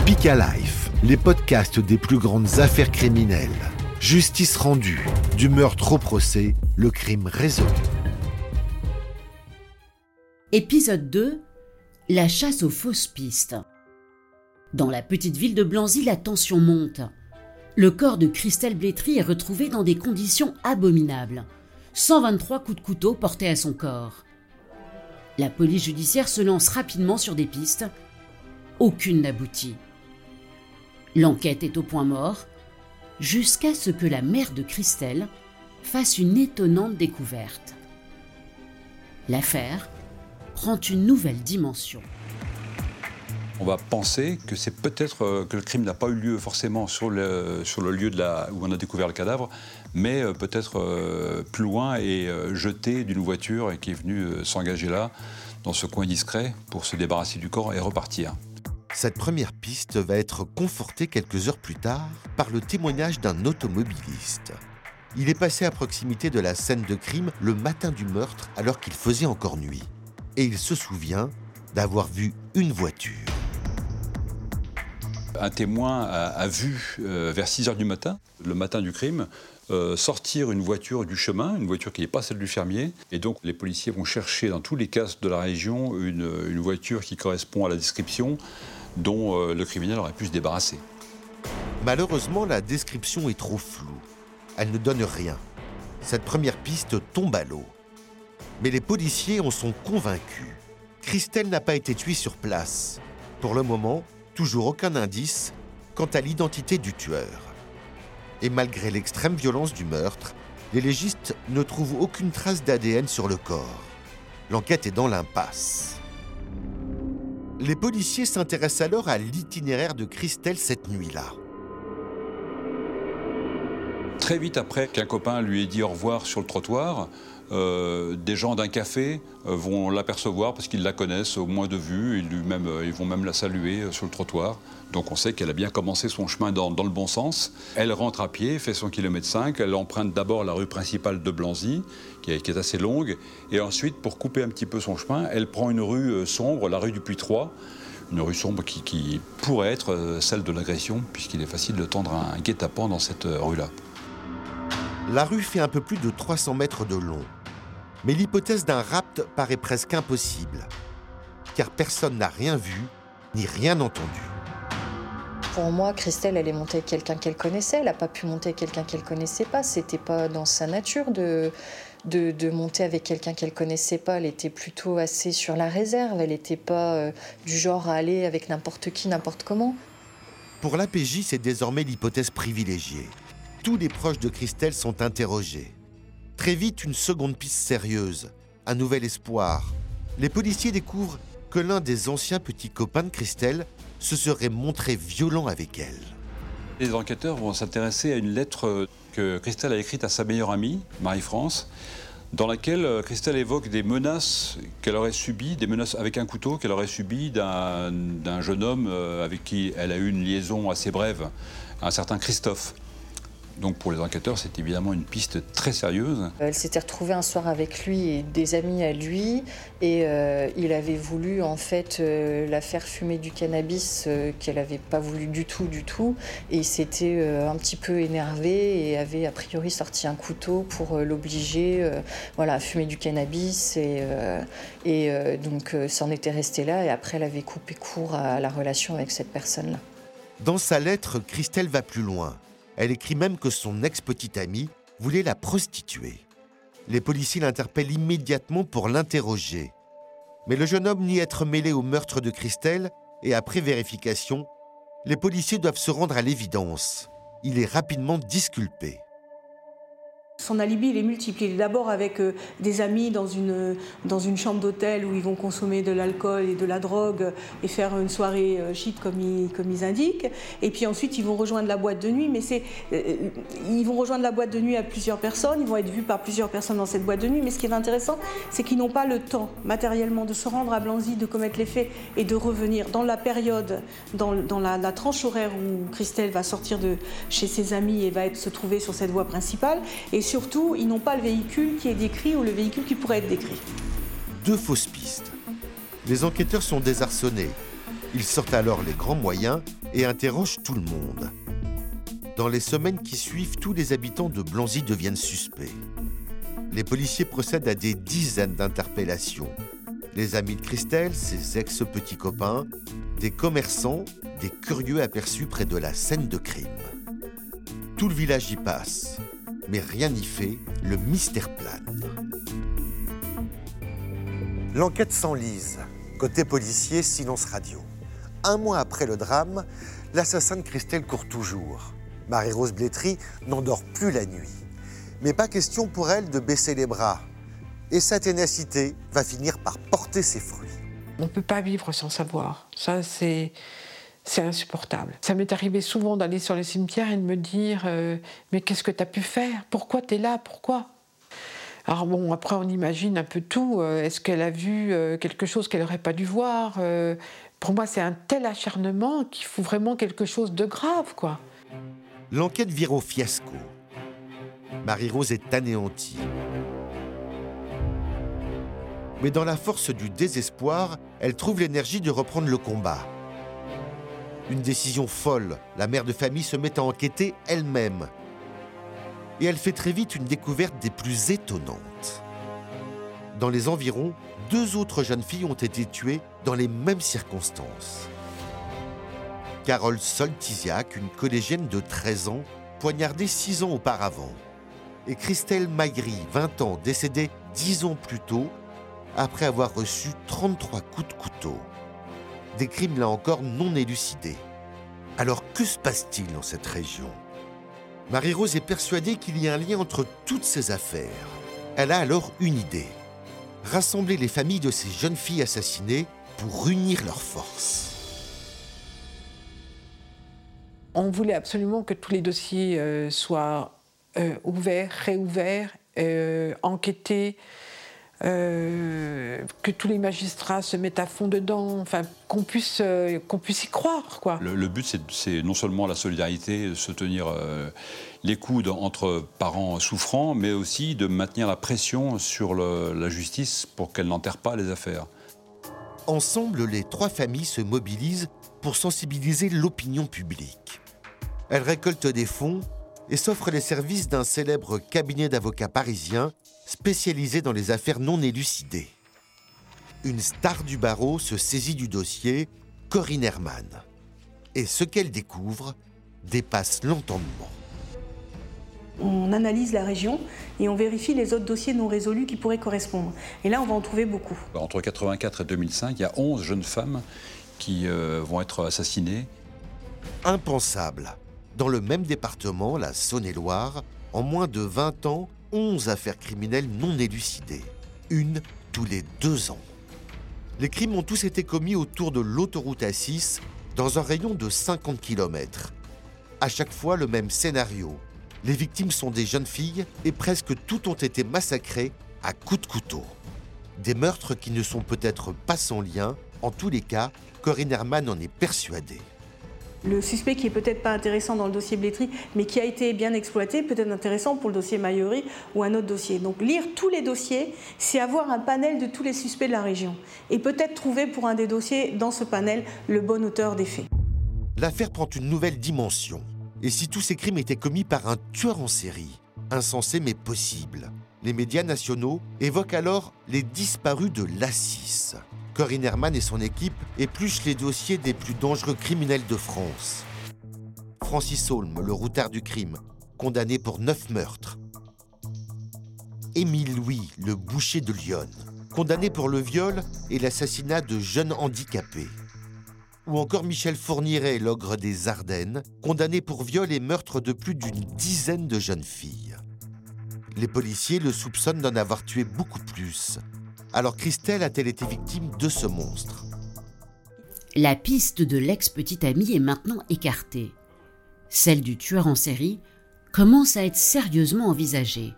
Speak Life, les podcasts des plus grandes affaires criminelles. Justice rendue, du meurtre au procès, le crime résolu. Épisode 2 La chasse aux fausses pistes. Dans la petite ville de Blanzy, la tension monte. Le corps de Christelle Blétry est retrouvé dans des conditions abominables. 123 coups de couteau portés à son corps. La police judiciaire se lance rapidement sur des pistes. Aucune n'aboutit. L'enquête est au point mort, jusqu'à ce que la mère de Christelle fasse une étonnante découverte. L'affaire prend une nouvelle dimension. On va penser que c'est peut-être euh, que le crime n'a pas eu lieu forcément sur le, lieu où on a découvert le cadavre, mais euh, peut-être euh, plus loin et jeté d'une voiture qui est venu s'engager là, dans ce coin discret, pour se débarrasser du corps et repartir. Cette première piste va être confortée quelques heures plus tard par le témoignage d'un automobiliste. Il est passé à proximité de la scène de crime le matin du meurtre alors qu'il faisait encore nuit. Et il se souvient d'avoir vu une voiture un témoin a, vu euh, vers 6 heures du matin, le matin du crime, euh, sortir une voiture du chemin, une voiture qui n'est pas celle du fermier. Et donc les policiers vont chercher dans tous les cas de la région une, voiture qui correspond à la description dont euh, le criminel aurait pu se débarrasser. Malheureusement, la description est trop floue. Elle ne donne rien. Cette première piste tombe à l'eau. Mais les policiers en sont convaincus. Christelle n'a pas été tuée sur place. Pour le moment, toujours aucun indice quant à l'identité du tueur. Et malgré l'extrême violence du meurtre, les légistes ne trouvent aucune trace d'ADN sur le corps. L'enquête est dans l'impasse. Les policiers s'intéressent alors à l'itinéraire de Christelle cette nuit-là. Très vite après qu'un copain lui ait dit au revoir sur le trottoir, euh, des gens d'un café euh, vont l'apercevoir parce qu'ils la connaissent au moins de vue, ils, euh, vont même la saluer sur le trottoir. Donc on sait qu'elle a bien commencé son chemin dans, le bon sens. Elle rentre à pied, fait son kilomètre 5, elle emprunte d'abord la rue principale de Blanzy, qui est, assez longue, et ensuite, pour couper un petit peu son chemin, elle prend une rue sombre, la rue du Puy-3, une rue sombre qui, qui pourrait être celle de l'agression, puisqu'il est facile de tendre un guet-apens dans cette rue-là. La rue fait un peu plus de 300 mètres de long mais l'hypothèse d'un rapt paraît presque impossible, car personne n'a rien vu ni rien entendu. Pour moi, Christelle, elle est montée avec quelqu'un qu'elle connaissait. Elle n'a pas pu monter avec quelqu'un qu'elle connaissait pas. C'était pas dans sa nature de, de, monter avec quelqu'un qu'elle connaissait pas. Elle était plutôt assez sur la réserve. Elle n'était pas euh, du genre à aller avec n'importe qui, n'importe comment. Pour l'APJ, c'est désormais l'hypothèse privilégiée. Tous les proches de Christelle sont interrogés. Très vite, une seconde piste sérieuse, un nouvel espoir. Les policiers découvrent que l'un des anciens petits copains de Christelle se serait montré violent avec elle. Les enquêteurs vont s'intéresser à une lettre que Christelle a écrite à sa meilleure amie, Marie-France, dans laquelle Christelle évoque des menaces qu'elle aurait subies, des menaces avec un couteau qu'elle aurait subies d'un jeune homme euh, avec qui elle a eu une liaison assez brève, un certain Christophe. Donc pour les enquêteurs, c'est évidemment une piste très sérieuse. Elle s'était retrouvée un soir avec lui et des amis à lui, et euh, il avait voulu en fait euh, la faire fumer du cannabis euh, qu'elle n'avait pas voulu du tout, du tout, et il s'était un petit peu énervé et avait a priori sorti un couteau pour l'obliger, voilà, à fumer du cannabis, et, et donc s'en était resté là, et après elle avait coupé court à la relation avec cette personne-là. Dans sa lettre, Christelle va plus loin. Elle écrit même que son ex-petite amie voulait la prostituer. Les policiers l'interpellent immédiatement pour l'interroger. Mais le jeune homme nie être mêlé au meurtre de Christelle et après vérification, les policiers doivent se rendre à l'évidence. Il est rapidement disculpé. Son alibi, il est multiple. Il est d'abord avec euh, des amis dans une, dans une chambre d'hôtel où ils vont consommer de l'alcool et de la drogue et faire une soirée euh, shit comme ils, comme ils indiquent. Et puis ensuite, ils vont rejoindre la boîte de nuit. Mais c'est, euh, ils vont rejoindre la boîte de nuit à plusieurs personnes. Ils vont être vus par plusieurs personnes dans cette boîte de nuit. Mais ce qui est intéressant, c'est qu'ils n'ont pas le temps matériellement de se rendre à Blanzy, de commettre les faits et de revenir dans la période, dans, dans la, tranche horaire où Christelle va sortir de chez ses amis et va se trouver sur cette voie principale. Surtout, ils n'ont pas le véhicule qui est décrit ou le véhicule qui pourrait être décrit. Deux fausses pistes. Les enquêteurs sont désarçonnés. Ils sortent alors les grands moyens et interroge tout le monde. Dans les semaines qui suivent, tous les habitants de Blanzy deviennent suspects. Les policiers procèdent à des dizaines d'interpellations. Les amis de Christelle, ses ex-petits copains, des commerçants, des curieux aperçus près de la scène de crime. Tout le village y passe, mais rien n'y fait, le mystère plane. L'enquête s'enlise. Côté policier, silence radio. Un mois après le drame, l'assassin de Christelle court toujours. Marie-Rose Blétry n'endort plus la nuit. Mais pas question pour elle de baisser les bras. Et sa ténacité va finir par porter ses fruits. On ne peut pas vivre sans savoir. Ça, c'est. C'est insupportable. Ça m'est arrivé souvent d'aller sur le cimetière et de me dire euh, Mais qu'est-ce que tu as pu faire? Pourquoi tu es là? Pourquoi? Alors bon, après on imagine un peu tout. Euh, est-ce qu'elle a vu euh, quelque chose qu'elle n'aurait pas dû voir? Pour moi, c'est un tel acharnement qu'il faut vraiment quelque chose de grave, quoi. L'enquête vire au fiasco. Marie-Rose est anéantie. Mais dans la force du désespoir, elle trouve l'énergie de reprendre le combat. Une décision folle, la mère de famille se met à enquêter elle-même. Et elle fait très vite une découverte des plus étonnantes. Dans les environs, deux autres jeunes filles ont été tuées dans les mêmes circonstances. Carole Soltiziak, une collégienne de 13 ans, poignardée 6 ans auparavant. Et Christelle Magri, 20 ans, décédée 10 ans plus tôt, après avoir reçu 33 coups de couteau. Des crimes là encore non élucidés. Alors que se passe-t-il dans cette région? Marie-Rose est persuadée qu'il y a un lien entre toutes ces affaires. Elle a alors une idée. Rassembler les familles de ces jeunes filles assassinées pour unir leurs forces. On voulait absolument que tous les dossiers euh, soient euh, ouverts, réouverts, euh, enquêtés, que tous les magistrats se mettent à fond dedans, enfin qu'on puisse, qu'on puisse y croire. Quoi. Le, but, c'est non seulement la solidarité, de se tenir les coudes entre parents souffrants, mais aussi de maintenir la pression sur la justice pour qu'elle n'enterre pas les affaires. Ensemble, les trois familles se mobilisent pour sensibiliser l'opinion publique. Elle récolte des fonds et s'offre les services d'un célèbre cabinet d'avocats parisien spécialisé dans les affaires non élucidées. Une star du barreau se saisit du dossier, Corinne Herman. Et ce qu'elle découvre dépasse l'entendement. On analyse la région et on vérifie les autres dossiers non résolus qui pourraient correspondre. Et là, on va en trouver beaucoup. Entre 1984 et 2005, il y a 11 jeunes femmes qui euh, vont être assassinées. Impensable. Dans le même département, la Saône-et-Loire, en moins de 20 ans, 11 affaires criminelles non élucidées. Une tous les deux ans. Les crimes ont tous été commis autour de l'autoroute A6, dans un rayon de 50 km. À chaque fois, le même scénario. Les victimes sont des jeunes filles et presque toutes ont été massacrées à coups de couteau. Des meurtres qui ne sont peut-être pas sans lien, en tous les cas, Corinne Herman en est persuadée. Le suspect qui est peut-être pas intéressant dans le dossier Blétry, mais qui a été bien exploité, peut-être intéressant pour le dossier Mayori ou un autre dossier. Donc lire tous les dossiers, c'est avoir un panel de tous les suspects de la région. Et peut-être trouver pour un des dossiers, dans ce panel, le bon auteur des faits. L'affaire prend une nouvelle dimension. Et si tous ces crimes étaient commis par un tueur en série? Insensé mais possible. Les médias nationaux évoquent alors les disparus de l'Assis. Corinne Herman et son équipe épluchent les dossiers des plus dangereux criminels de France. Francis Holm, le routard du crime, condamné pour neuf meurtres. Émile Louis, le boucher de Lyon, condamné pour le viol et l'assassinat de jeunes handicapés. Ou encore Michel Fourniret, l'ogre des Ardennes, condamné pour viol et meurtre de plus d'une dizaine de jeunes filles. Les policiers le soupçonnent d'en avoir tué beaucoup plus, alors Christelle a-t-elle été victime de ce monstre? La piste de l'ex-petite amie est maintenant écartée. Celle du tueur en série commence à être sérieusement envisagée.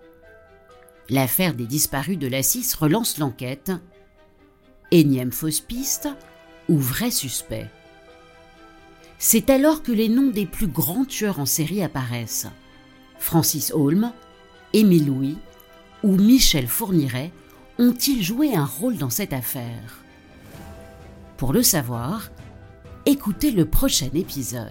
L'affaire des disparus de la 6 relance l'enquête. Énième fausse piste ou vrai suspect? C'est alors que les noms des plus grands tueurs en série apparaissent. Francis Holm, Émile Louis ou Michel Fourniret ont-ils joué un rôle dans cette affaire? Pour le savoir, écoutez le prochain épisode.